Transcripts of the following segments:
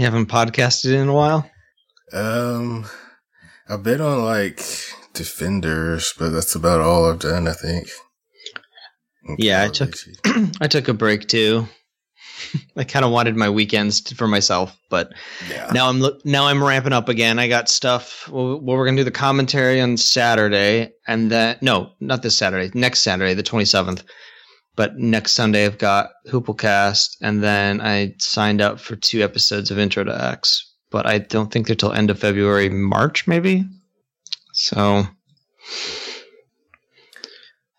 You haven't podcasted in a while? Um, I've been on like Defenders, but that's about all I've done, I think. Yeah, I took I took a break too. I kind of wanted my weekends to, for myself, but yeah. now I'm now I'm ramping up again. I got stuff. Well, we're gonna do the commentary on Saturday, and then no, not this Saturday. Next Saturday, the 27th. But next Sunday, I've got Hooplecast, and then I signed up for two episodes of Intro to X. But I don't think they're till end of February, March, maybe. So.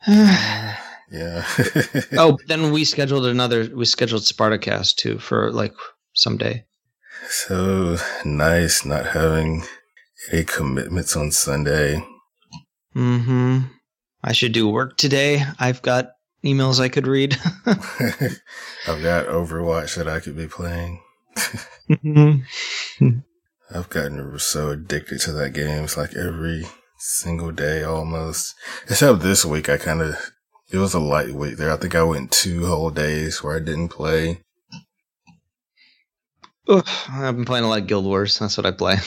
Yeah. oh, then we scheduled another. We scheduled Spartacast too for like someday. So nice not having any commitments on Sunday. Hmm. I should do work today. I've got emails I could read. I've got Overwatch that I could be playing. I've gotten so addicted to that game. It's like every single day almost. Except this week, I kind of it was a light week there. I think I went two whole days where I didn't play. Ugh, I've been playing a lot of Guild Wars. That's what I play.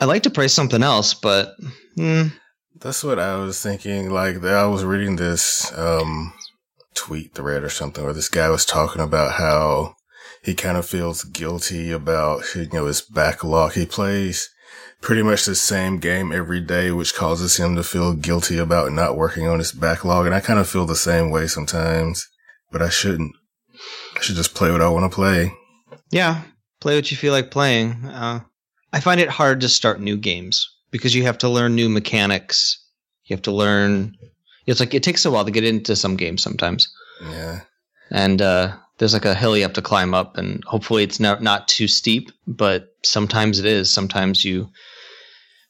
I like to play something else, but mm. That's what I was thinking. Like I was reading this um, tweet thread or something, where this guy was talking about how he kind of feels guilty about you know his backlog. He plays pretty much the same game every day, which causes him to feel guilty about not working on his backlog. And I kind of feel the same way sometimes, but I shouldn't. I should just play what I want to play. Yeah, play what you feel like playing. Uh, I find it hard to start new games because you have to learn new mechanics. You have to learn. It's like it takes a while to get into some games sometimes. Yeah. And uh, there's like a hill you have to climb up, and hopefully it's not not too steep. But sometimes it is. Sometimes you,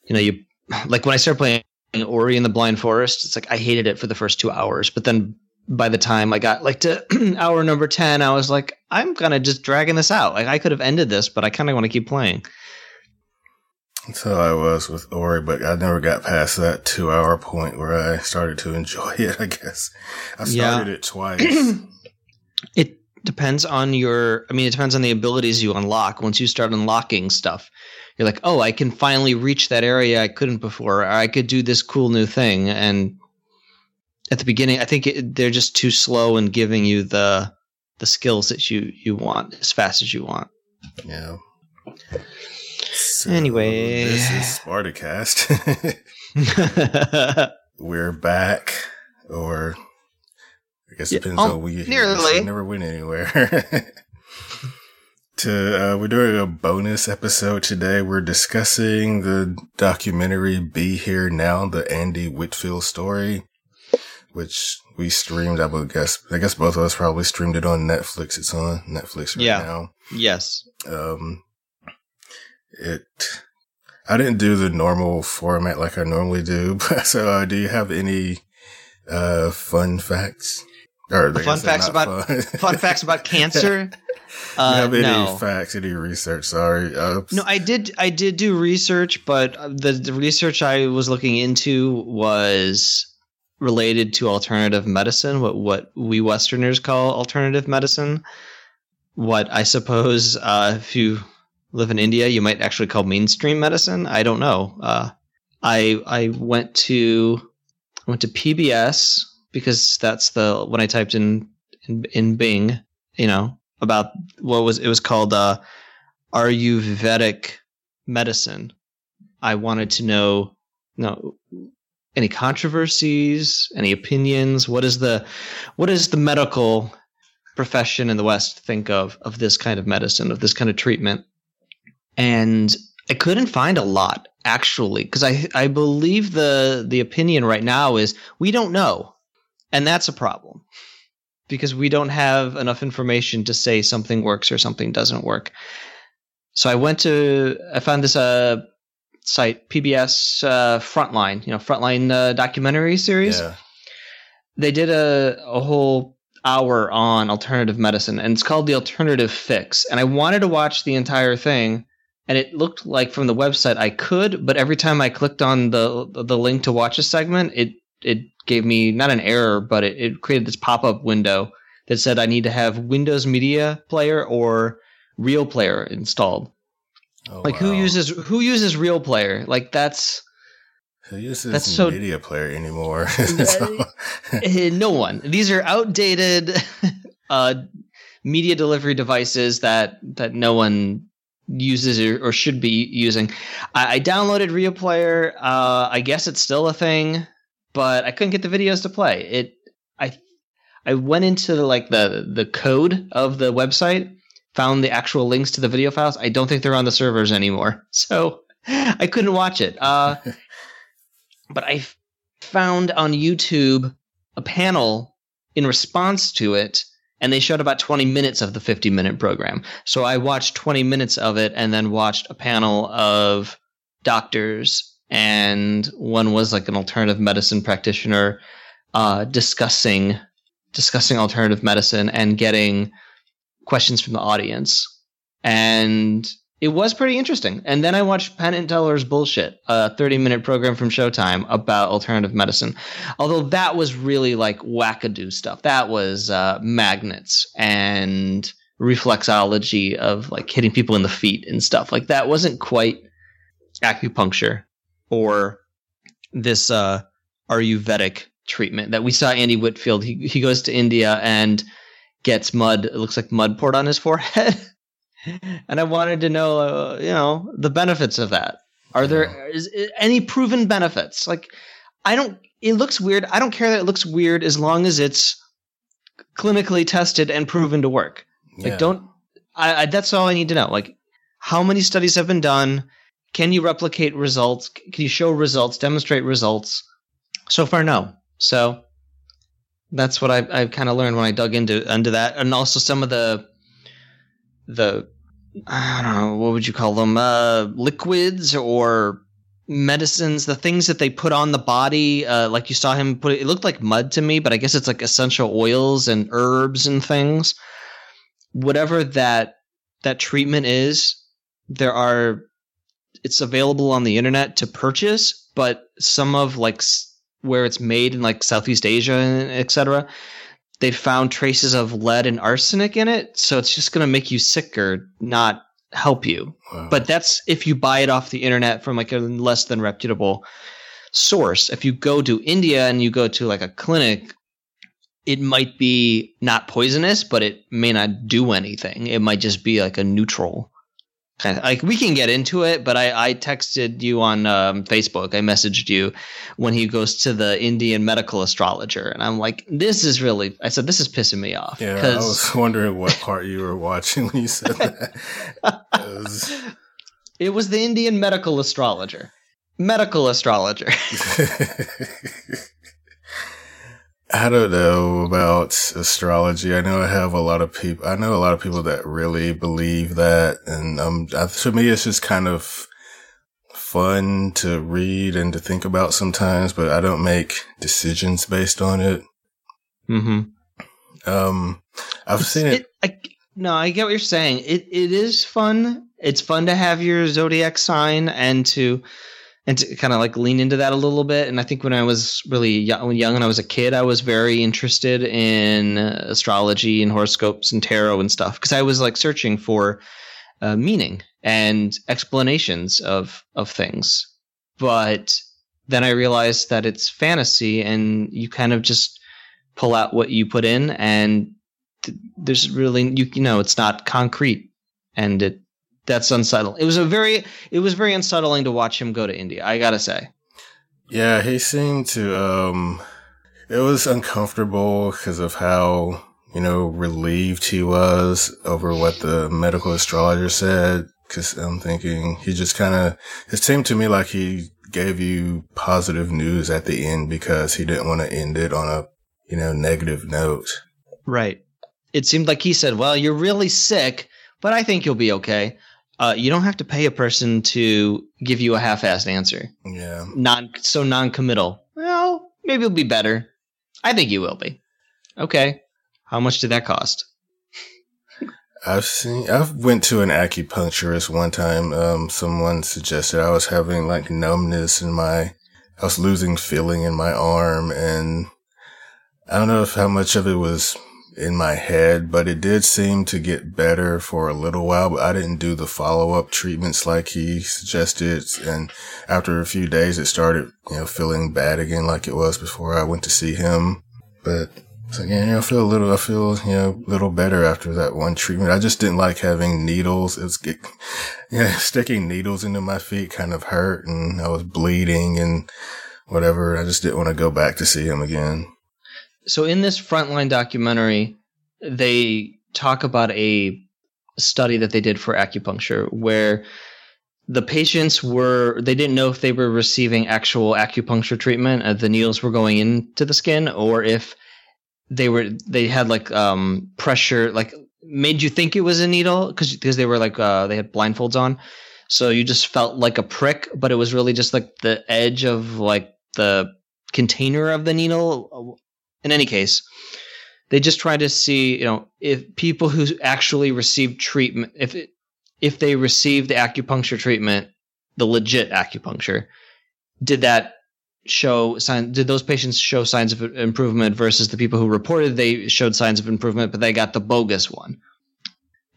you know, you like when I started playing Ori in the Blind Forest. It's like I hated it for the first two hours, but then by the time I got like to hour number ten, I was like, I'm kind of just dragging this out. Like I could have ended this, but I kind of want to keep playing. How I was with Ori, but I never got past that two hour point where I started to enjoy it, I guess. I started yeah. it twice. it depends on your, I mean, it depends on the abilities you unlock. Once you start unlocking stuff, you're like, oh, I can finally reach that area I couldn't before. Or I could do this cool new thing. And at the beginning, I think it, they're just too slow in giving you the the skills that you you want as fast as you want. Yeah. So anyway, this is Spartacast. We're back, or I guess it depends yeah, oh, on we nearly never went anywhere. to uh, we're doing a bonus episode today. We're discussing the documentary "Be Here Now," the Andy Whitfield story, which we streamed. I would guess. I guess both of us probably streamed it on Netflix. It's on Netflix right yeah. now. Yes. Um, it I didn't do the normal format like I normally do. so, uh, do you have any uh, fun facts? Or fun facts about fun. fun. facts about cancer. Uh, you have any no. facts, any research? Sorry. Oops. No, I did. I did do research, but the, the research I was looking into was related to alternative medicine. What what we Westerners call alternative medicine. What I suppose, uh, if you live in India, you might actually call mainstream medicine. I don't know. Uh, I I went to went to PBS because that's the when I typed in in, in Bing, you know, about what was it was called uh, Ayurvedic medicine. I wanted to know, you know, any controversies, any opinions. What is the what is the medical profession in the West think of of this kind of medicine, of this kind of treatment? And I couldn't find a lot actually because I I believe the the opinion right now is we don't know, and that's a problem because we don't have enough information to say something works or something doesn't work. So I went to I found this uh site PBS uh, Frontline, you know Frontline uh, documentary series. Yeah. They did a a whole hour on alternative medicine and it's called the alternative fix and i wanted to watch the entire thing and it looked like from the website I could, but every time I clicked on the the link to watch a segment, it it gave me not an error, but it, it created this pop up window that said I need to have Windows Media Player or Real Player installed. Oh, like wow. who uses who uses Real Player? Like that's who uses that's so, Media Player anymore? Eh, no one. These are outdated uh, media delivery devices that that no one uses or, or should be using. I, I downloaded Real Player. Uh, I guess it's still a thing, but I couldn't get the videos to play. It. I I went into the, like the the code of the website, found the actual links to the video files. I don't think they're on the servers anymore, so I couldn't watch it. Uh, but I found on YouTube a panel in response to it and they showed about 20 minutes of the 50 minute program. So I watched 20 minutes of it and then watched a panel of doctors and one was like an alternative medicine practitioner uh, discussing discussing alternative medicine and getting questions from the audience. And it was pretty interesting. And then I watched Penn and Teller's Bullshit, a 30 minute program from Showtime about alternative medicine. Although that was really like wackadoo stuff. That was uh, magnets and reflexology of like hitting people in the feet and stuff. Like that wasn't quite acupuncture or this uh, Ayurvedic treatment that we saw Andy Whitfield. He, he goes to India and gets mud, it looks like mud poured on his forehead. and I wanted to know, uh, you know, the benefits of that. Are there is, is any proven benefits? Like, I don't. It looks weird. I don't care that it looks weird as long as it's clinically tested and proven to work. Like, yeah. don't. I, I, that's all I need to know. Like, how many studies have been done? Can you replicate results? Can you show results? Demonstrate results? So far, no. So that's what I I kind of learned when I dug into into that, and also some of the the I don't know, what would you call them? Uh, liquids or medicines, the things that they put on the body. Uh, like you saw him put it, it looked like mud to me, but I guess it's like essential oils and herbs and things. Whatever that that treatment is, there are it's available on the internet to purchase, but some of like where it's made in like Southeast Asia etc they found traces of lead and arsenic in it, so it's just going to make you sicker, not help you. Wow. But that's if you buy it off the internet from like a less than reputable source. If you go to India and you go to like a clinic, it might be not poisonous, but it may not do anything. It might just be like a neutral kind of like we can get into it, but I, I texted you on um, Facebook. I messaged you when he goes to the Indian medical astrologer, and I'm like, "This is really." I said, "This is pissing me off." Yeah, I was wondering what part you were watching when you said that. it, was... it was the Indian medical astrologer. Medical astrologer. I don't know about astrology. I know I have a lot of people. I know a lot of people that really believe that, and um, to me, it's just kind of fun to read and to think about sometimes. But I don't make decisions based on it. Hmm. Um, I've it's, seen it. it I, no, I get what you're saying. It it is fun. It's fun to have your zodiac sign and to and to kind of like lean into that a little bit. And I think when I was really young, young and I was a kid, I was very interested in uh, astrology and horoscopes and tarot and stuff because I was like searching for uh, meaning and explanations of of things. But then I realized that it's fantasy, and you kind of just pull out what you put in, and th- there's really you you know it's not concrete, and it that's unsettling. It was a very it was very unsettling to watch him go to India. I gotta say. Yeah, he seemed to. um It was uncomfortable because of how you know relieved he was over what the medical astrologer said. Because I'm thinking he just kind of. It seemed to me like he gave you positive news at the end because he didn't want to end it on a you know negative note. Right. It seemed like he said, "Well, you're really sick." But I think you'll be okay uh, you don't have to pay a person to give you a half-assed answer. Yeah. Non so non-committal. Well, maybe it'll be better. I think you will be. Okay. How much did that cost? I've seen. I went to an acupuncturist one time. Um, someone suggested I was having like numbness in my. I was losing feeling in my arm, and I don't know if how much of it was in my head, but it did seem to get better for a little while, but I didn't do the follow up treatments like he suggested. And after a few days, it started, you know, feeling bad again like it was before I went to see him. But so yeah, I feel a little, I feel, you know, a little better after that one treatment. I just didn't like having needles. It was, get, yeah, sticking needles into my feet kind of hurt and I was bleeding and whatever. I just didn't want to go back to see him again. So in this frontline documentary, they talk about a study that they did for acupuncture where the patients were they didn't know if they were receiving actual acupuncture treatment uh, the needles were going into the skin or if they were they had like um pressure like made you think it was a needle because because they were like uh they had blindfolds on. So you just felt like a prick but it was really just like the edge of like the container of the needle in any case they just tried to see you know if people who actually received treatment if it, if they received the acupuncture treatment the legit acupuncture did that show sign did those patients show signs of improvement versus the people who reported they showed signs of improvement but they got the bogus one.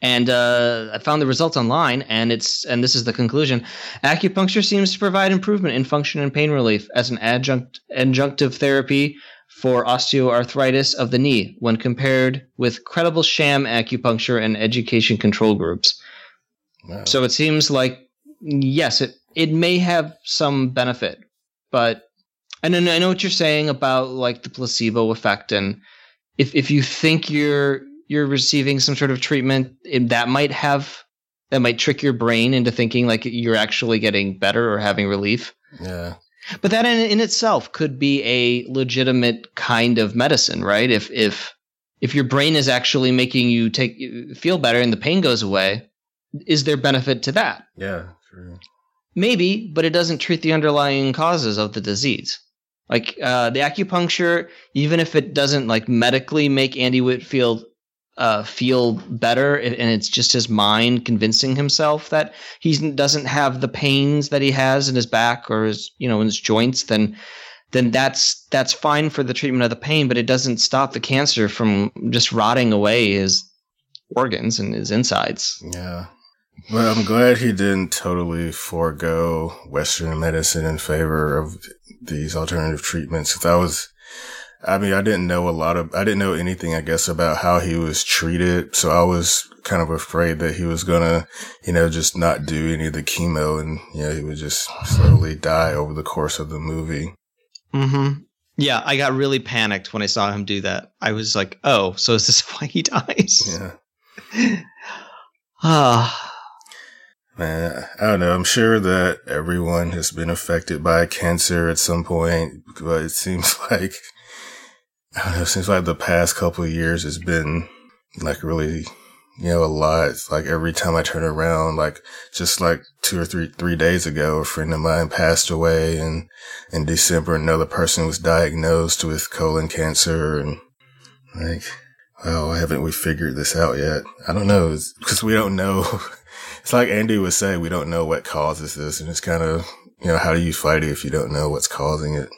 And uh, i found the results online and it's and this is the conclusion. Acupuncture seems to provide improvement in function and pain relief as an adjunct adjunctive therapy for osteoarthritis of the knee when compared with credible sham acupuncture and education control groups wow. so it seems like yes it it may have some benefit but and I know what you're saying about like the placebo effect, and if if you think you're you're receiving some sort of treatment, that might have that might trick your brain into thinking like you're actually getting better or having relief. Yeah. But that in, in itself could be a legitimate kind of medicine, right? If if if your brain is actually making you take feel better and the pain goes away, is there benefit to that? Yeah, true. Maybe, but it doesn't treat the underlying causes of the disease. Like uh, the acupuncture, even if it doesn't like medically make Andy Whitfield uh, feel better, and it's just his mind convincing himself that he doesn't have the pains that he has in his back or his you know in his joints, then then that's that's fine for the treatment of the pain, but it doesn't stop the cancer from just rotting away his organs and his insides. Yeah. Well, I'm glad he didn't totally forego Western medicine in favor of these alternative treatments. That was, I mean, I didn't know a lot of, I didn't know anything, I guess, about how he was treated. So I was kind of afraid that he was going to, you know, just not do any of the chemo and, you know, he would just slowly die over the course of the movie. Mm-hmm. Yeah, I got really panicked when I saw him do that. I was like, "Oh, so is this why he dies?" Yeah. Ah, Man, I don't know. I'm sure that everyone has been affected by cancer at some point, but it seems like, I don't know, it seems like the past couple of years has been like really, you know, a lot. Like every time I turn around, like just like two or three, three days ago, a friend of mine passed away and in December, another person was diagnosed with colon cancer and like, oh, well, haven't we figured this out yet? I don't know. because we don't know it's like Andy would say, we don't know what causes this. And it's kind of, you know, how do you fight it if you don't know what's causing it?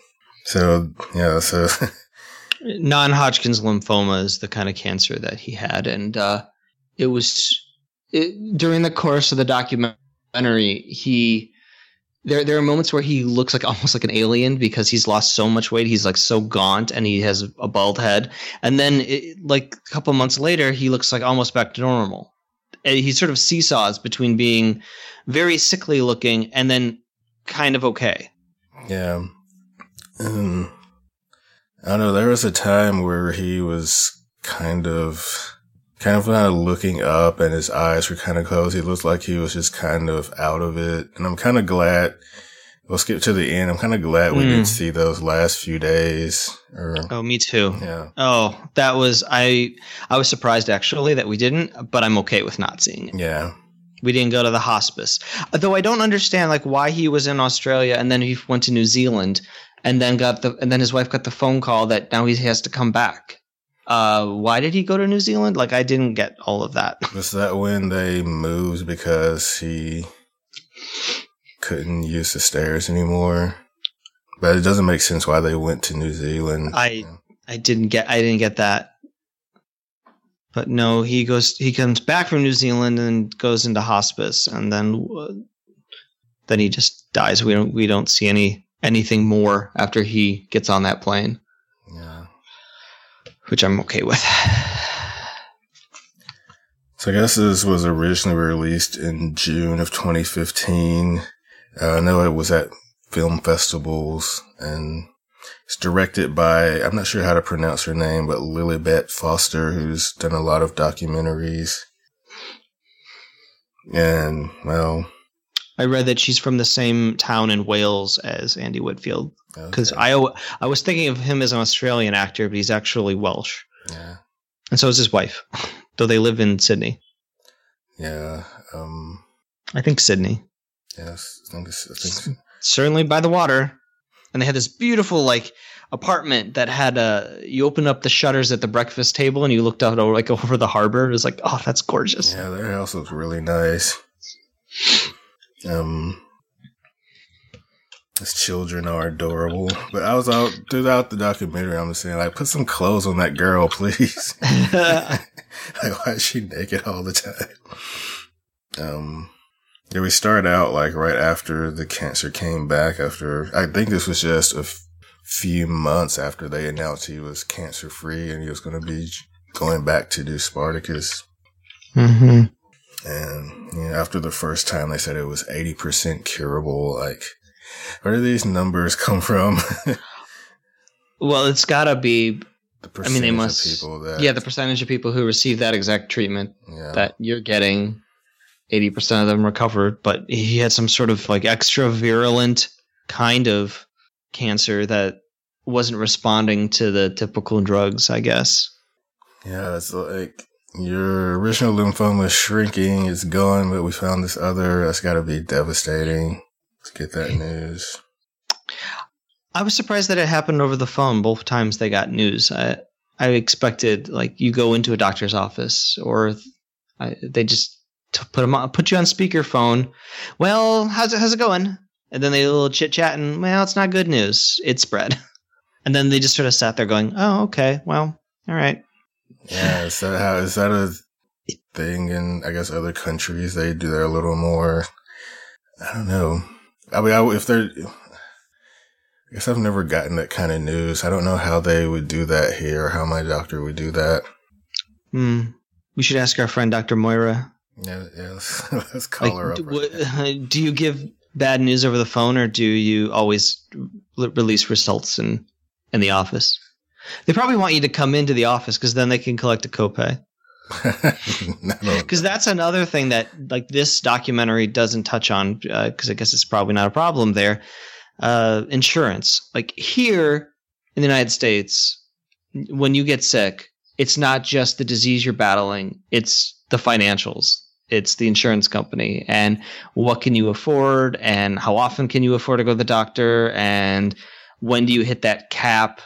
So, yeah, so. Non Hodgkin's lymphoma is the kind of cancer that he had. And uh, it was it, during the course of the documentary, he. There, there are moments where he looks like almost like an alien because he's lost so much weight. He's like so gaunt and he has a bald head. And then, it, like a couple months later, he looks like almost back to normal he sort of seesaws between being very sickly looking and then kind of okay. Yeah. Um, I don't know. There was a time where he was kind of, kind of of looking up and his eyes were kind of closed. He looked like he was just kind of out of it. And I'm kind of glad we'll skip to the end. I'm kind of glad we mm. didn't see those last few days. Or, oh, me too. Yeah. Oh, that was I. I was surprised actually that we didn't, but I'm okay with not seeing it. Yeah. We didn't go to the hospice, though. I don't understand like why he was in Australia and then he went to New Zealand and then got the and then his wife got the phone call that now he has to come back. Uh, why did he go to New Zealand? Like I didn't get all of that. Was that when they moved because he couldn't use the stairs anymore. But it doesn't make sense why they went to New Zealand. I I didn't get I didn't get that. But no, he goes. He comes back from New Zealand and goes into hospice, and then uh, then he just dies. We don't we don't see any anything more after he gets on that plane, Yeah. which I'm okay with. So I guess this was originally released in June of 2015. Uh, I know it was at film festivals and it's directed by, I'm not sure how to pronounce her name, but Lilibet Foster, who's done a lot of documentaries. And well, I read that she's from the same town in Wales as Andy Whitfield because okay. I I was thinking of him as an Australian actor, but he's actually Welsh, yeah, and so is his wife, though they live in Sydney. yeah, um, I think Sydney, yes, I think, I think certainly by the water, and they had this beautiful like apartment that had a. You open up the shutters at the breakfast table and you looked out over, like over the harbor. It was like, oh, that's gorgeous. Yeah, their house looks really nice. Um, his children are adorable. But I was out throughout the documentary. I'm just saying, like, put some clothes on that girl, please. like, why is she naked all the time? Um, yeah, we start out like right after the cancer came back. After I think this was just a f- few months after they announced he was cancer free and he was going to be going back to do Spartacus. hmm And you know, after the first time, they said it was 80% curable. Like, where do these numbers come from? Well, it's got to be. I mean, they must. people that, yeah, the percentage of people who receive that exact treatment yeah, that you're getting 80% of them recovered but he had some sort of like extra virulent kind of cancer that wasn't responding to the typical drugs i guess yeah, it's like your original lymphoma is shrinking, it's gone, but we found this other. That's got to be devastating. Let's get that news. i was surprised that it happened over the phone both times they got news. I i expected like you go into a doctor's office or I, they just t- put them on, put you on speakerphone. Well how's it how's it going? And then they a little chit chat and well it's not good news. It's spread. And then they just sort of sat there going oh okay. Well all right Yeah, is that how is that a thing in I guess other countries? They do that a little more. I don't know. I mean, I, if they're, I guess I've never gotten that kind of news. I don't know how they would do that here, or how my doctor would do that. Hmm. We should ask our friend Dr. Moira. Yeah, yeah. Let's, let's call Like, her up. right do you give bad news over the phone, or do you always re- release results in in the office? They probably want you to come into the office because then they can collect a copay. Because that's another thing that like this documentary doesn't touch on. Because I guess it's probably not a problem there. Uh, insurance, like here in the United States, when you get sick, it's not just the disease you're battling; it's the financials. It's the insurance company, and what can you afford, and how often can you afford to go to the doctor, and when do you hit that cap,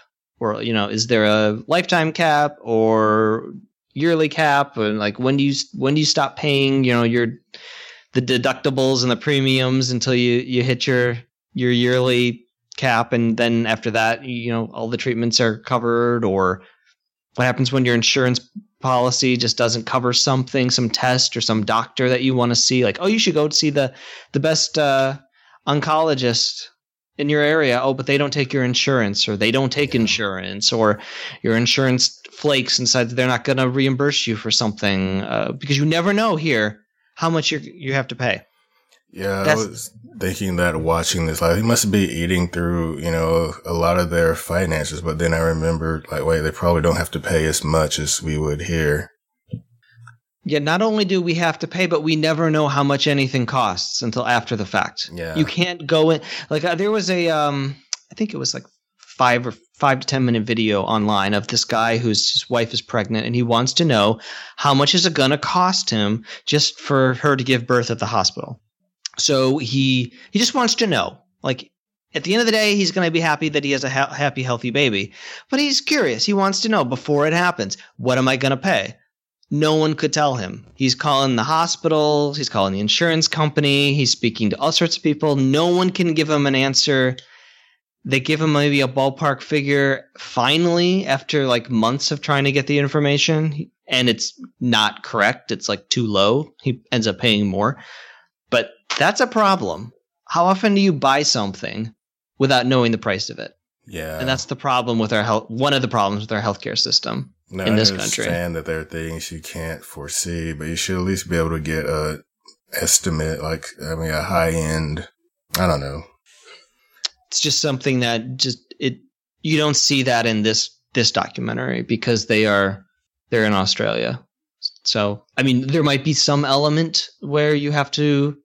or you know, is there a lifetime cap or yearly cap, and like when do you when do you stop paying, you know, your the deductibles and the premiums until you you hit your your yearly cap, and then after that, you know, all the treatments are covered, or what happens when your insurance policy just doesn't cover something, some test or some doctor that you want to see? Like, oh, you should go see the the best uh, oncologist in your area. Oh, but they don't take your insurance, or they don't take Yeah. insurance, or your insurance flakes and says they're not going to reimburse you for something uh, because you never know here how much you you have to pay. Yeah, I was thinking that watching this, like, they must be eating through, you know, a lot of their finances. But then I remembered, like, wait, they probably don't have to pay as much as we would here. Yeah, not only do we have to pay, but we never know how much anything costs until after the fact. Yeah. You can't go in like uh, there was a um I think it was like 5 or 5 to 10 minute video online of this guy whose wife is pregnant and he wants to know how much is it going to cost him just for her to give birth at the hospital. So he he just wants to know like at the end of the day, he's going to be happy that he has a ha- happy, healthy baby. But he's curious. He wants to know before it happens, what am I going to pay? No one could tell him. He's calling the hospital, he's calling the insurance company, he's speaking to all sorts of people. No one can give him an answer. They give him maybe a ballpark figure. Finally, after like months of trying to get the information, and it's not correct. It's like too low. He ends up paying more. But that's a problem. How often do you buy something without knowing the price of it? Yeah. And that's the problem with our health. One of the problems with our healthcare system No, in this I country. understand that there are things you can't foresee, but you should at least be able to get a estimate, like I mean, a high end. I don't know. It's just something that just it you don't see that in this this documentary because they are they're in Australia. So I mean, there might be some element where you have to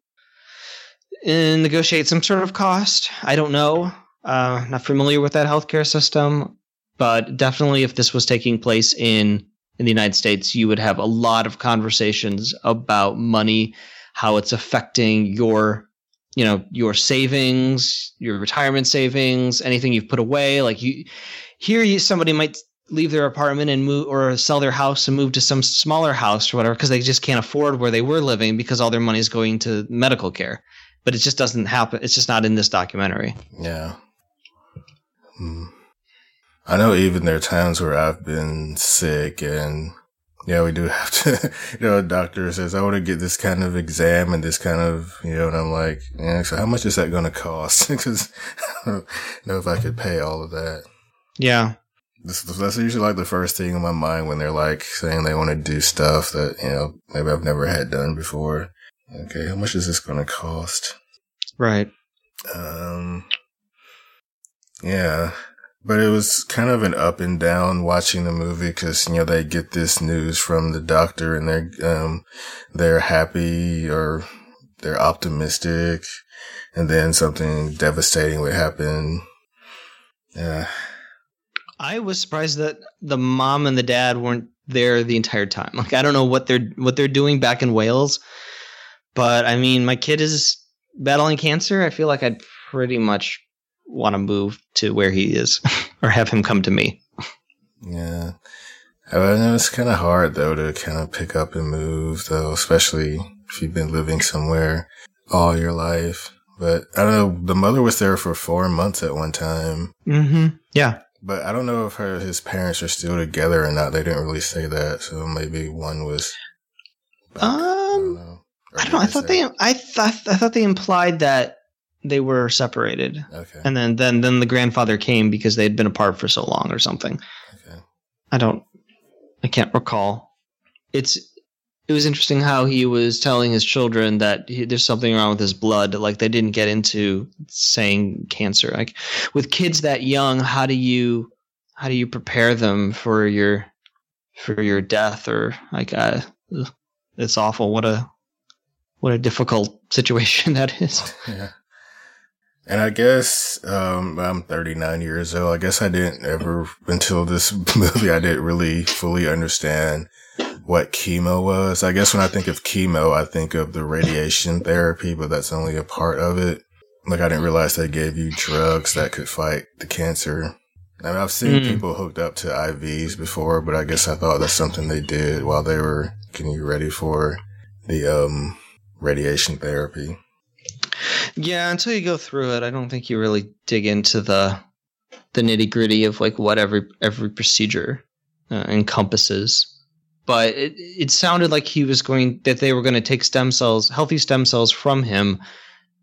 uh, negotiate some sort of cost. I don't know. Uh, not familiar with that healthcare system, but definitely, if this was taking place in in the United States, you would have a lot of conversations about money, how it's affecting your you know your savings your retirement savings anything you've put away like you here you somebody might leave their apartment and move or sell their house and move to some smaller house or whatever because they just can't afford where they were living because all their money is going to medical care but it just doesn't happen it's just not in this documentary Yeah. Hmm. I know even there are times where I've been sick and yeah, we do have to, you know, a doctor says, I want to get this kind of exam and this kind of, you know, and I'm like, yeah, so how much is that going to cost? Because I don't know if I could pay all of that. yeah This, that's usually like the first thing in my mind when they're like saying they want to do stuff that, you know, maybe I've never had done before. Okay, how much is this going to cost? right Um, yeah, but it was kind of an up and down watching the movie because you know they get this news from the doctor and they're um they're happy or they're optimistic, and then something devastating would happen. Yeah, i was surprised that the mom and the dad weren't there the entire time. Like i don't know what they're what they're doing back in wales but i mean my kid is battling cancer. I feel like i'd pretty much want to move to where he is or have him come to me yeah. I know it's kind of hard though to kind of pick up and move though, especially if you've been living somewhere all your life. But I don't know. The mother was there for four months at one time. mm-hmm yeah But I don't know if her his parents are still together or not. They didn't really say that, so maybe one was. back. I don't um know. I don't know i thought they i thought i thought they implied that they were separated Okay. and then then then the grandfather came because they'd been apart for so long or something Okay. I don't I can't recall. It's it was interesting how he was telling his children that he, there's something wrong with his blood. Like they didn't get into saying cancer. Like with kids that young, how do you how do you prepare them for your for your death or like uh, it's awful. What a what a difficult situation that is. Yeah. And I guess um, I'm 39 years old. I guess I didn't ever until this movie. I didn't really fully understand what chemo was. I guess when I think of chemo, I think of the radiation therapy, but that's only a part of it. Like I didn't realize they gave you drugs that could fight the cancer. I mean, I've seen Mm. people hooked up to IVs before, but I guess I thought that's something they did while they were getting you ready for the um, radiation therapy. Yeah, until you go through it, I don't think you really dig into the the nitty gritty of like what every every procedure uh, encompasses. But it it sounded like he was going that they were going to take stem cells, healthy stem cells from him,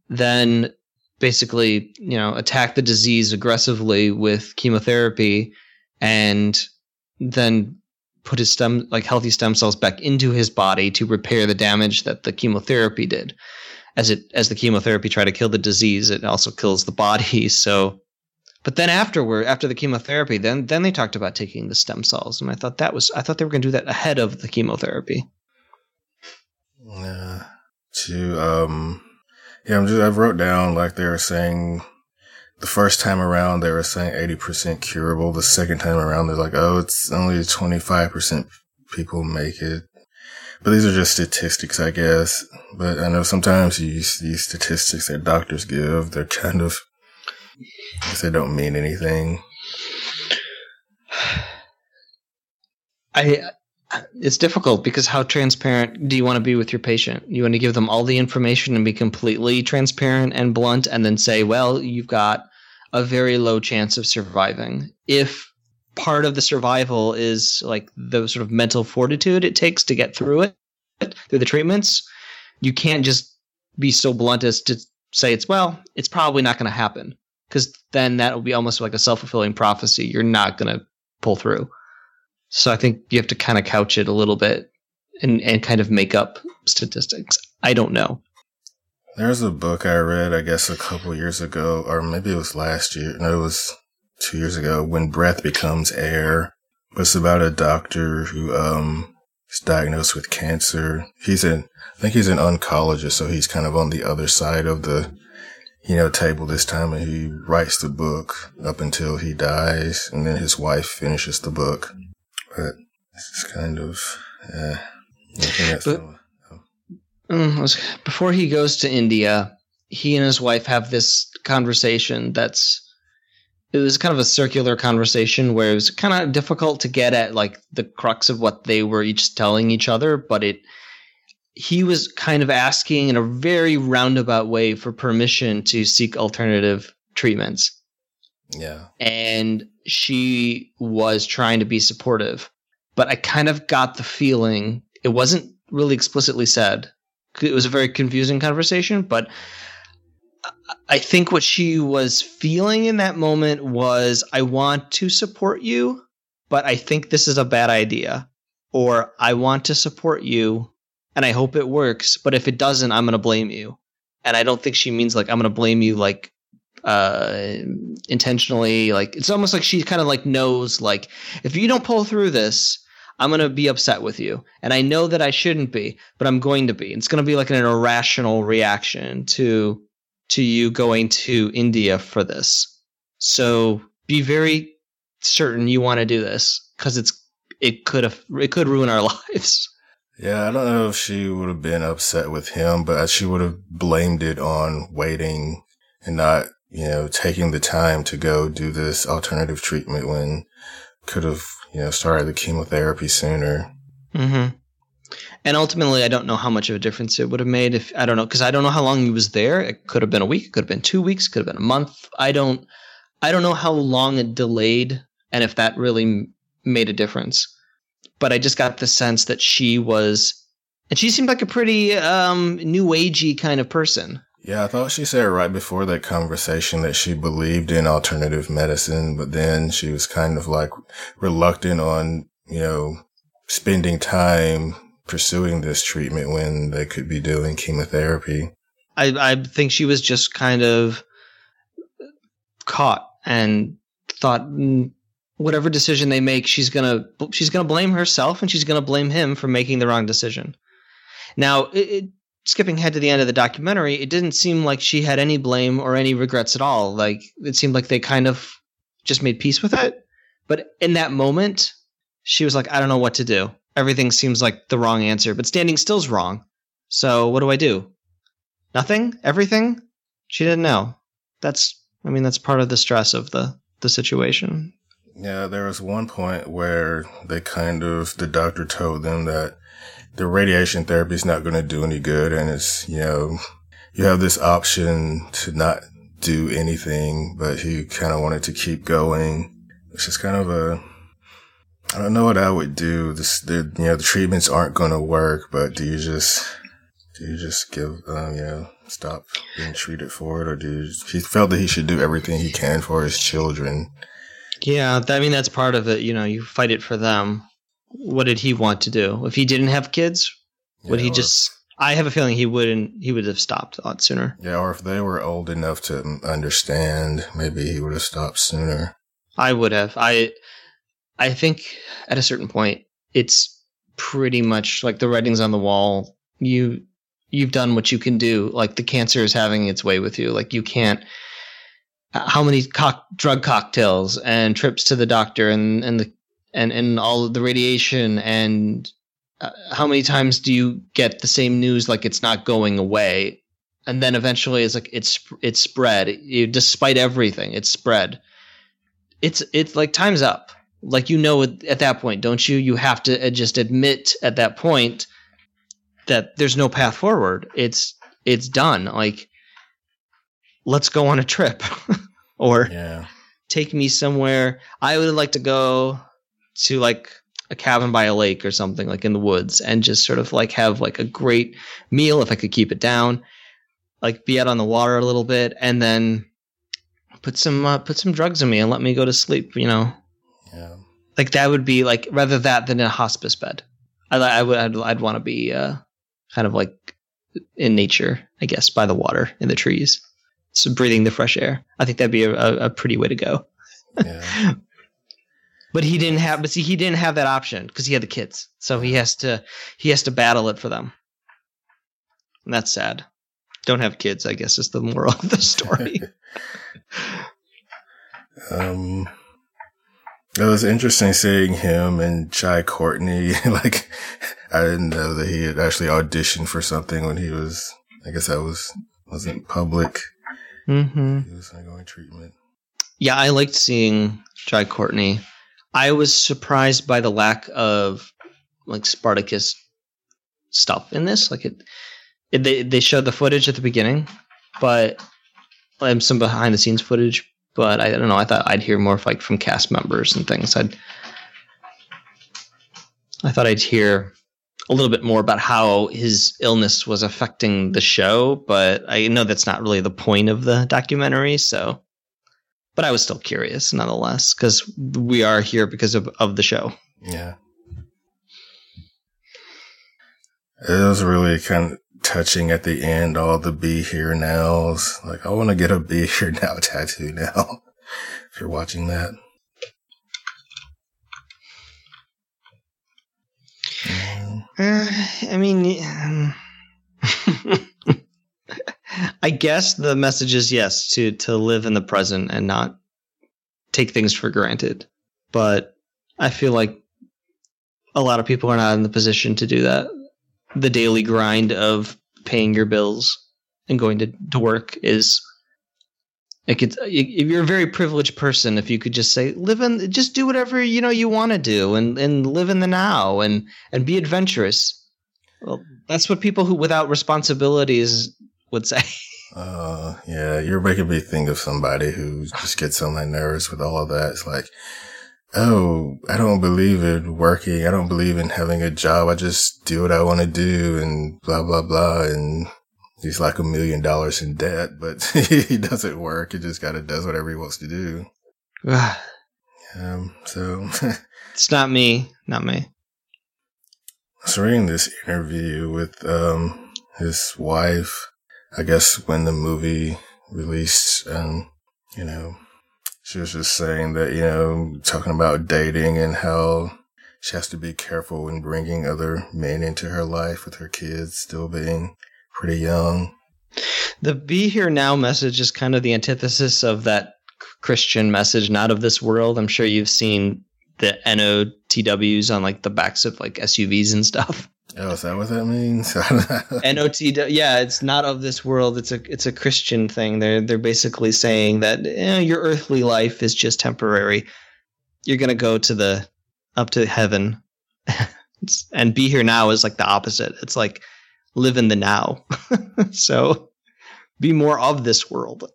then basically you know attack the disease aggressively with chemotherapy, and then put his stem like healthy stem cells back into his body to repair the damage that the chemotherapy did as it as the chemotherapy try to kill the disease, it also kills the body. So, but then afterward, after the chemotherapy, then then they talked about taking the stem cells, and I thought that was I thought they were going to do that ahead of the chemotherapy. Yeah. To um yeah, I'm just I wrote down like they were saying the first time around they were saying eighty percent curable. The second time around they're like, oh, it's only twenty five percent people make it. But these are just statistics, I guess. But I know sometimes these these statistics that doctors give, they're kind of they don't mean anything. I it's difficult because how transparent do you want to be with your patient? You want to give them all the information and be completely transparent and blunt and then say, "Well, you've got a very low chance of surviving if part of the survival is like the sort of mental fortitude it takes to get through it through the treatments. You can't just be so blunt as to say it's well, it's probably not going to happen because then that will be almost like a self fulfilling prophecy. You're not going to pull through. So I think you have to kind of couch it a little bit and, and kind of make up statistics. I don't know. There's a book I read, I guess, a couple years ago, or maybe it was last year. No, it was two years ago. When breath becomes air. It's about a doctor who um is diagnosed with cancer. He's an, I think he's an oncologist, so he's kind of on the other side of the, you know, table this time, and he writes the book up until he dies, and then his wife finishes the book. But it's kind of, uh, but, um, before he goes to India, he and his wife have this conversation that's it was kind of a circular conversation where it was kind of difficult to get at like the crux of what they were each telling each other but it he was kind of asking in a very roundabout way for permission to seek alternative treatments. Yeah. And she was trying to be supportive but i kind of got the feeling it wasn't really explicitly said. It was a very confusing conversation, but I think what she was feeling in that moment was I want to support you, but I think this is a bad idea. Or I want to support you and I hope it works, but if it doesn't, I'm going to blame you. And I don't think she means like I'm going to blame you like uh intentionally like it's almost like she kind of like knows like if you don't pull through this I'm going to be upset with you. And I know that I shouldn't be, but I'm going to be. It's going to be like an irrational reaction to to you going to India for this. So be very certain you want to do this because it's it could have it could ruin our lives. Yeah, I don't know if she would have been upset with him, but she would have blamed it on waiting and not, you know, taking the time to go do this alternative treatment when could have you know, started the chemotherapy sooner. Mm-hmm. And ultimately, I don't know how much of a difference it would have made if I don't know because I don't know how long he was there. It could have been a week, it could have been two weeks, could have been a month. I don't, I don't know how long it delayed and if that really made a difference. But I just got the sense that she was, and she seemed like a pretty um, new agey kind of person. Yeah, I thought she said right before that conversation that she believed in alternative medicine, but then she was kind of like reluctant on, you know, spending time pursuing this treatment when they could be doing chemotherapy. I, I think she was just kind of caught and thought mm, whatever decision they make, she's gonna she's gonna blame herself and she's gonna blame him for making the wrong decision. Now, it, skipping ahead to the end of the documentary, it didn't seem like she had any blame or any regrets at all. Like it seemed like they kind of just made peace with it. But in that moment, she was like, I don't know what to do. Everything seems like the wrong answer, but standing still's wrong. So what do I do? Nothing? Everything? She didn't know. That's I mean that's part of the stress of the the situation. Yeah, there was one point where they kind of the doctor told them that the radiation therapy is not going to do any good. And it's, you know, you have this option to not do anything, but he kind of wanted to keep going. It's just kind of a, I don't know what I would do. This, the, you know, the treatments aren't going to work, but do you just, do you just give, um, you know, stop being treated for it? Or do you, he felt that he should do everything he can for his children. Yeah. I mean, that's part of it. You know, you fight it for them what did he want to do? If he didn't have kids, would yeah, he just? I have a feeling he wouldn't. He would have stopped a lot sooner. Yeah, or if they were old enough to understand, maybe he would have stopped sooner. I would have. I, I think at a certain point, it's pretty much like the writing's on the wall. You, you've done what you can do. Like the cancer is having its way with you. Like you can't. How many drug cocktails and trips to the doctor and and the and and all the radiation and uh, how many times do you get the same news like it's not going away and then eventually it's like it's it's spread you, despite everything it's spread it's it's like time's up like you know at that point don't you? You have to uh, just admit at that point that there's no path forward. It's it's done. Like let's go on a trip. Or yeah. take me somewhere. I would like to go to like a cabin by a lake or something like in the woods and just sort of like have like a great meal if I could keep it down, like be out on the water a little bit and then put some uh, put some drugs in me and let me go to sleep, you know. Like that would be like rather that than a hospice bed. I, I would I'd, I'd want to be uh, kind of like in nature, I guess, by the water in the trees, so breathing the fresh air. I think that'd be a, a, a pretty way to go. Yeah. but he didn't have but see he didn't have that option because he had the kids so he has to he has to battle it for them and that's sad don't have kids i guess is the moral of the story um, it was interesting seeing him and Jai Courtney. like, I didn't know that he had actually auditioned for something when he was. I guess that was wasn't public. mm-hmm. He was undergoing treatment. yeah i liked seeing jai courtney i was surprised by the lack of like spartacus stuff in this like it, it they, they showed the footage at the beginning but um, some behind the scenes footage but I don't know. I thought I'd hear more like from cast members and things. I'd I thought I'd hear a little bit more about how his illness was affecting the show, but I know that's not really the point of the documentary. So, but I was still curious nonetheless because we are here because of of the show. Yeah. It was really kind of touching at the end, all the be here nows. Like, I want to get a be here now tattoo now. if you're watching that. Uh, I mean, um, I guess the message is yes to to live in the present and not take things for granted. But I feel like a lot of people are not in the position to do that. The daily grind of paying your bills and going to, to work is like it's if you're a very privileged person if you could just say live in just do whatever you know you want to do and and live in the now and and be adventurous well that's what people who without responsibilities would say Uh, yeah, you're making me think of somebody who just gets on my nerves with all of that. It's like, oh, I don't believe in working. I don't believe in having a job. I just do what I want to do and blah, blah, blah. And he's like a million dollars in debt, but he doesn't work. He just kind of does whatever he wants to do. Um, so it's not me not me I was reading this interview with, um, his wife, I guess when the movie released, and, you know, she was just saying that, you know, talking about dating and how she has to be careful when bringing other men into her life with her kids still being pretty young. the be here now message is kind of the antithesis of that christian message not of this world i'm sure you've seen the notws on like the backs of like suvs and stuff Oh, is that what that means? NOT, yeah, it's not of this world. It's a it's a Christian thing. They're they're basically saying that eh, your earthly life is just temporary. You're gonna go to the up to heaven, and be here now is like the opposite. It's like live in the now. so be more of this world.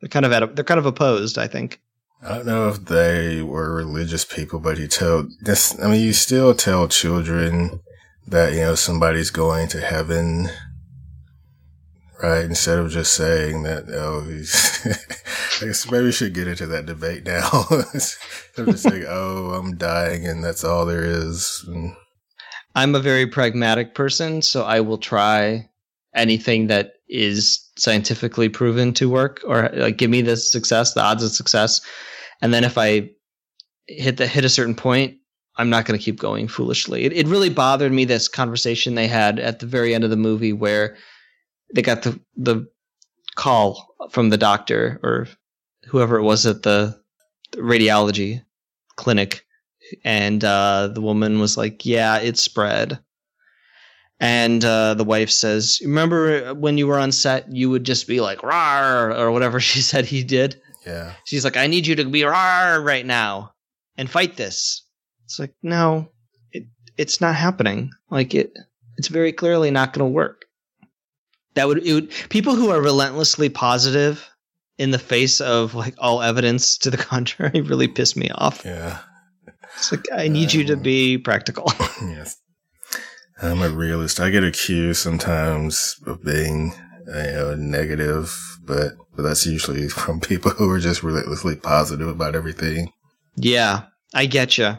They're kind of at they're kind of opposed. I think. I don't know if they were religious people, but you tell this. I mean, you still tell children that you know somebody's going to heaven, right? Instead of just saying that, oh, he's. I guess maybe we should get into that debate now. Of just saying, oh, I'm dying, and that's all there is. And, I'm a very pragmatic person, so I will try anything that is scientifically proven to work or like give me the success, the odds of success. And then if I hit the hit a certain point, I'm not going to keep going foolishly. It, it really bothered me this conversation they had at the very end of the movie where they got the the call from the doctor or whoever it was at the, radiology clinic and uh, the woman was like, "Yeah, it spread." And uh, the wife says, "Remember when you were on set, you would just be like "rar" or whatever she said he did." Yeah, She's like, "I need you to be "rar" right now and fight this." It's like, no, it it's not happening. Like it, it's very clearly not going to work. That would, it would people who are relentlessly positive in the face of like all evidence to the contrary really piss me off. Yeah. It's like I need um, you to be practical. yes. I'm a realist. I get accused sometimes of being you know, negative, but but that's usually from people who are just relentlessly positive about everything. Yeah, I get you.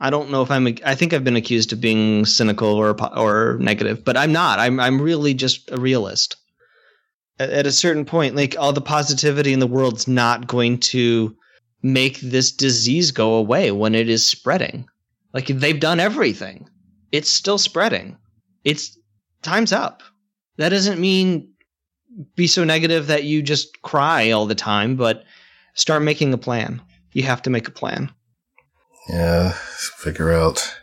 I don't know if I'm. I think I've been accused of being cynical or or negative, but I'm not. I'm I'm really just a realist. At, at a certain point, like all the positivity in the world's not going to make this disease go away when it is spreading. Like they've done everything, it's still spreading. It's time's up. That doesn't mean be so negative that you just cry all the time, but start making a plan. You have to make a plan. Yeah, figure out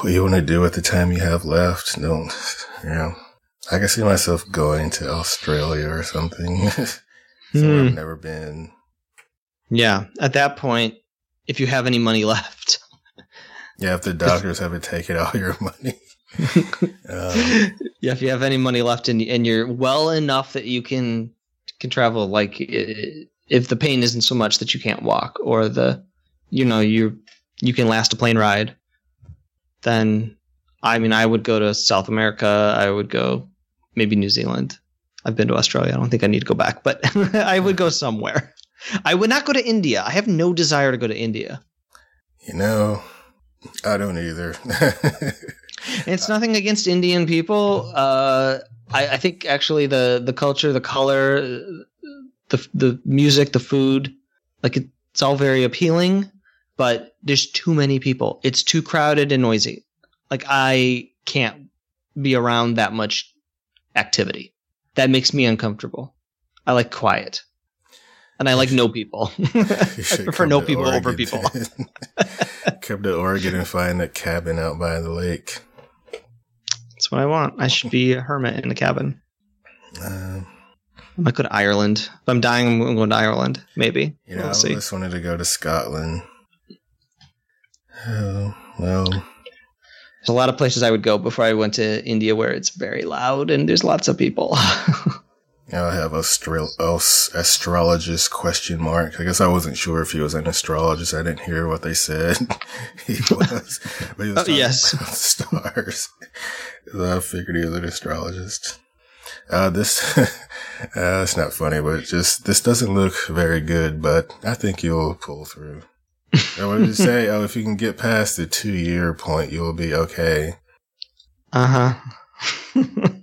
what you want to do with the time you have left. Don't, you know, I can see myself going to Australia or something. so mm. I've never been. Yeah, at that point, if you have any money left. yeah, if the doctors haven't taken all your money. yeah, if you have any money left and and you're well enough that you can can travel, like if the pain isn't so much that you can't walk, or the you know you you can last a plane ride, then I mean I would go to South America. I would go maybe New Zealand. I've been to Australia. I don't think I need to go back, but I would go somewhere. I would not go to India. I have no desire to go to India. You know, I don't either. it's nothing against Indian people. Uh, I, I, think actually the the culture, the color, the the music, the food, like it's all very appealing. But there's too many people. It's too crowded and noisy. Like I can't be around that much activity. That makes me uncomfortable. I like quiet. And I like no people. I prefer no people Oregon. over people. come to Oregon and find that cabin out by the lake. That's what I want. I should be a hermit in a cabin. Uh, I might go to Ireland. If I'm dying, I'm going to Ireland. Maybe. You know, we'll I see. just wanted to go to Scotland. Oh, well. There's a lot of places I would go before I went to India where it's very loud and there's lots of people. I have astro- astrologist question mark. I guess I wasn't sure if he was an astrologist. I didn't hear what they said. he was, but he was oh, yes, stars. I figured he was an astrologist. Uh, this, uh, it's not funny, but just, this doesn't look very good, but I think you'll pull through. what did you say? Oh, if you can get past the two year point, you'll be okay. Uh huh.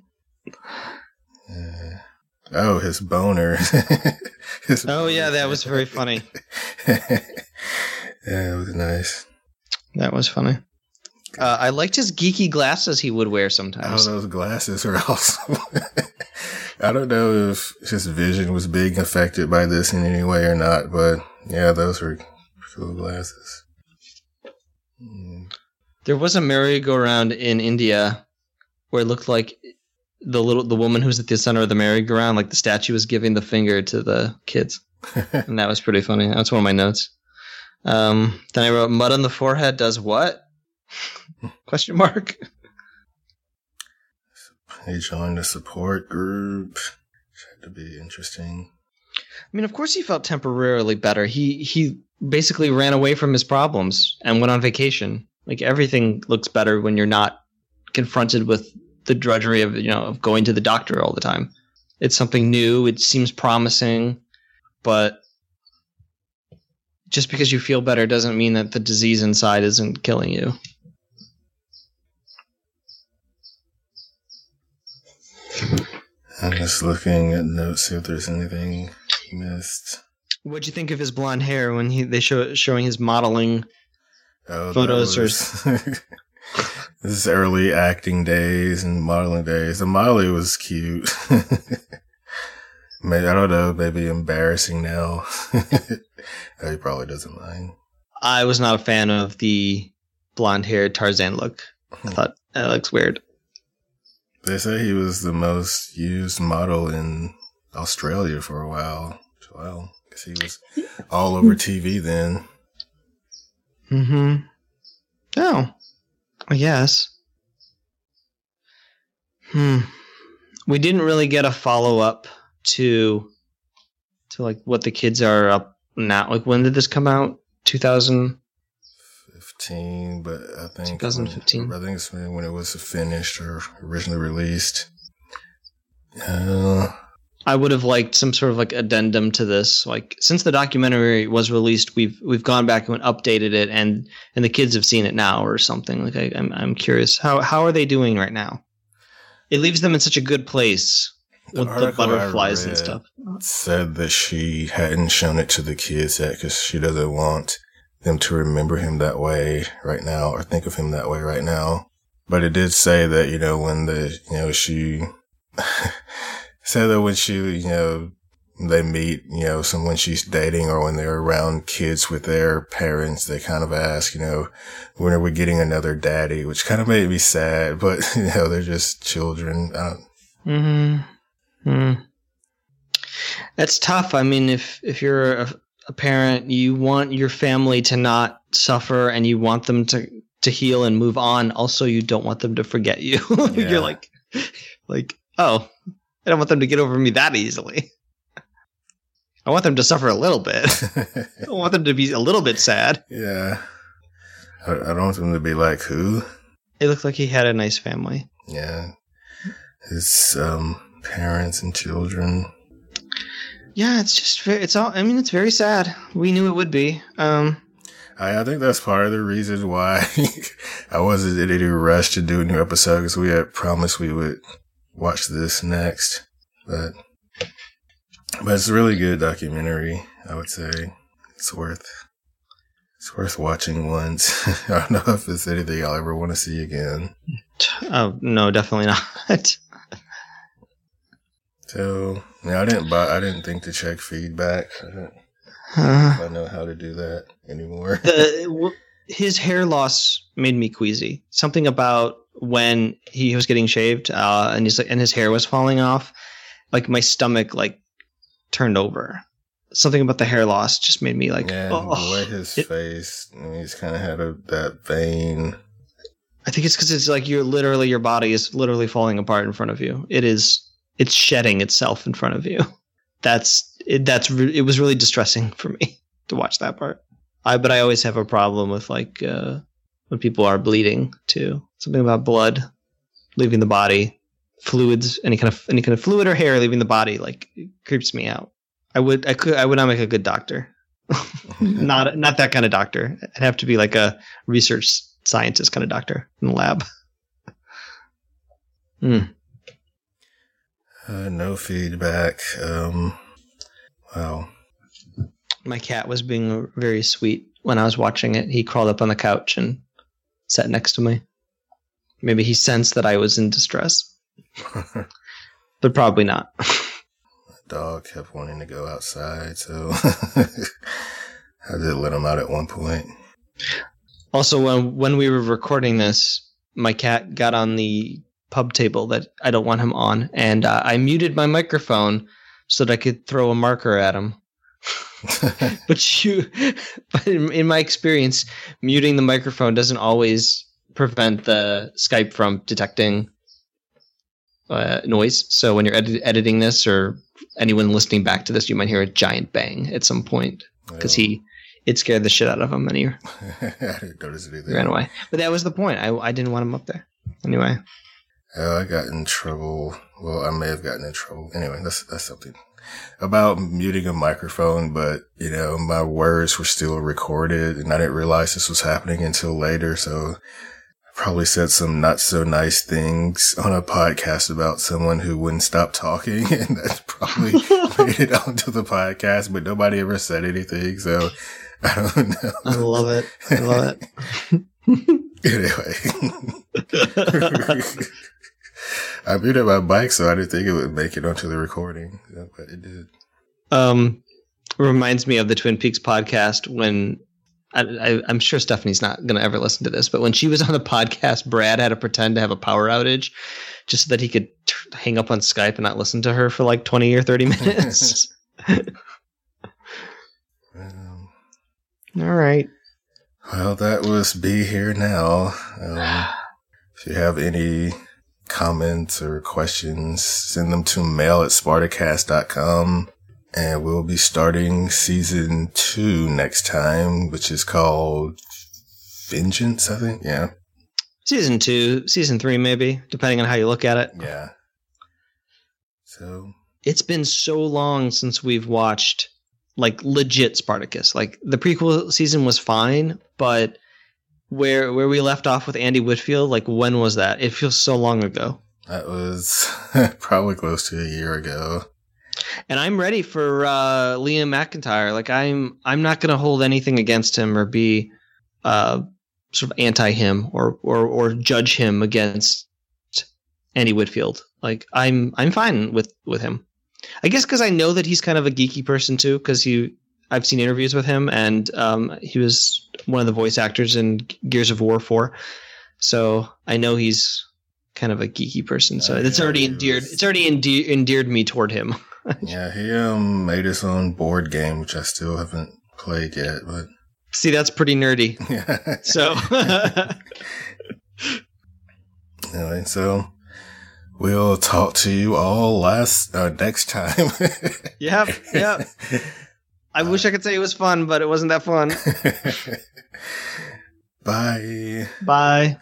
Oh, his boner. his oh, boner. yeah, that was very funny. yeah, it was nice. That was funny. Uh, I liked his geeky glasses he would wear sometimes. Oh, those glasses are awesome. I don't know if his vision was being affected by this in any way or not, but yeah, those were cool glasses. Mm. There was a merry-go-round in India where it looked like the little the woman who's at the center of the merry-go-round, like the statue was giving the finger to the kids, and that was pretty funny. That's one of my notes. Um, then I wrote, "Mud on the forehead does what?" Question mark. He joined a support group. Tried to be interesting. I mean, of course, he felt temporarily better. He he basically ran away from his problems and went on vacation. Like everything looks better when you're not confronted with the drudgery of you know of going to the doctor all the time. It's something new. It seems promising, but just because you feel better doesn't mean that the disease inside isn't killing you. I'm just looking at notes, see if there's anything he missed. What'd you think of his blonde hair when he they show showing his modeling oh, photos was, or This is early acting days and modeling days. The Molly was cute. maybe, I don't know, maybe embarrassing now. he probably doesn't mind. I was not a fan of the blonde haired Tarzan look. I hmm. thought that looks weird. They say he was the most used model in Australia for a while. Well, because he was all over TV then. Mm hmm. Oh. Yes. Hmm. We didn't really get a follow up to to like what the kids are up now. Like when did this come out? 2000 15, but I think 2015. When, I think it's when it was finished or originally released. Uh, I would have liked some sort of like addendum to this. Like since the documentary was released, we've we've gone back and updated it, and and the kids have seen it now or something. Like I, I'm I'm curious how how are they doing right now? It leaves them in such a good place with the butterflies and stuff. said that she hadn't shown it to the kids yet because she doesn't want them to remember him that way right now or think of him that way right now. But it did say that, you know, when the, you know, she said that when she, you know, they meet, you know, someone she's dating or when they're around kids with their parents, they kind of ask, you know, when are we getting another daddy? Which kind of made me sad, but, you know, they're just children. I don't, Hmm. Hmm. That's tough. I mean, if if you're a, a parent, you want your family to not suffer, and you want them to to heal and move on. Also, you don't want them to forget you. Yeah. you're like, like, oh, I don't want them to get over me that easily. I want them to suffer a little bit. I want them to be a little bit sad. yeah. I, I don't want them to be like, who? It looked like he had a nice family. Yeah. His um, parents and children. Yeah, it's just very, it's all. I mean, it's very sad. We knew it would be. Um, I, I think that's part of the reason why I wasn't in any rush to do a new episode because we had promised we would watch this next. But but it's a really good documentary. I would say it's worth it's worth watching once. I don't know if it's anything I'll ever want to see again. oh no, definitely not. So yeah, I didn't buy. I didn't think to check feedback. I don't Uh, I know how to do that anymore. the, his hair loss made me queasy. Something about when he was getting shaved, uh, and he's like, and his hair was falling off. Like my stomach, like turned over. Something about the hair loss just made me like, yeah, oh. the way his It- face, I he's kind of had a that vein. I think it's because it's like you're literally your body is literally falling apart in front of you. It is. It's shedding itself in front of you. That's it. That's re- it was really distressing for me to watch that part. I but I always have a problem with like uh, when people are bleeding too. Something about blood leaving the body, fluids, any kind of any kind of fluid or hair leaving the body, like it creeps me out. I would I could I would not make a good doctor. not not that kind of doctor. I'd have to be like a research scientist kind of doctor in the lab. Hmm. Uh, no feedback. Um, wow. My cat was being very sweet when I was watching it. He crawled up on the couch and sat next to me. Maybe he sensed that I was in distress, but probably not. My dog kept wanting to go outside, so I did let him out at one point. Also, when when we were recording this, my cat got on the pub table that I don't want him on, and uh, I muted my microphone so that I could throw a marker at him. but you, but in, in my experience, muting the microphone doesn't always prevent the Skype from detecting uh, noise. So when you're edit- editing this, or anyone listening back to this, you might hear a giant bang at some point because he it scared the shit out of him and he I didn't notice it ran away. But that was the point. I I didn't want him up there. Anyway, Oh, I got in trouble. Well, I may have gotten in trouble. Anyway, that's that's something about muting a microphone, but you know, my words were still recorded, and I didn't realize this was happening until later. So, I probably said some not so nice things on a podcast about someone who wouldn't stop talking, and that's probably made it onto the podcast. But nobody ever said anything, so I don't know. I love it. I love it. Anyway. I muted my mic, so I didn't think it would make it onto the recording, but it did. um, reminds me of the Twin Peaks podcast when. I, I, I'm sure Stephanie's not going to ever listen to this, but when she was on the podcast, Brad had to pretend to have a power outage just so that he could t- hang up on Skype and not listen to her for like 20 or 30 minutes. Um, All right. well, that was Be Here Now. Um, if you have any comments or questions, send them to mail at spartacast.com. And we'll be starting season two next time, which is called Vengeance, I think. Yeah. Season two, season three, maybe, depending on how you look at it. Yeah. So it's been so long since we've watched like legit Spartacus. Like the prequel season was fine, but where where we left off with Andy Whitfield, like when was that? It feels so long ago. That was probably close to a year ago. And I'm ready for uh, Liam McIntyre. Like I'm I'm not gonna hold anything against him or be uh, sort of anti him or, or or judge him against Andy Whitfield. Like I'm I'm fine with with him. I guess because I know that he's kind of a geeky person too. Because he I've seen interviews with him, and um, he was one of the voice actors in Gears of War four. So I know he's kind of a geeky person. So it's yeah, already endeared. Was... It's already endeared, endeared me toward him. yeah, he um made his own board game, which I still haven't played yet, but See, that's pretty nerdy. Yeah. so. anyway, so we'll talk to you all last uh, next time. yep. Yep. I uh, wish I could say it was fun, but it wasn't that fun. Bye. Bye.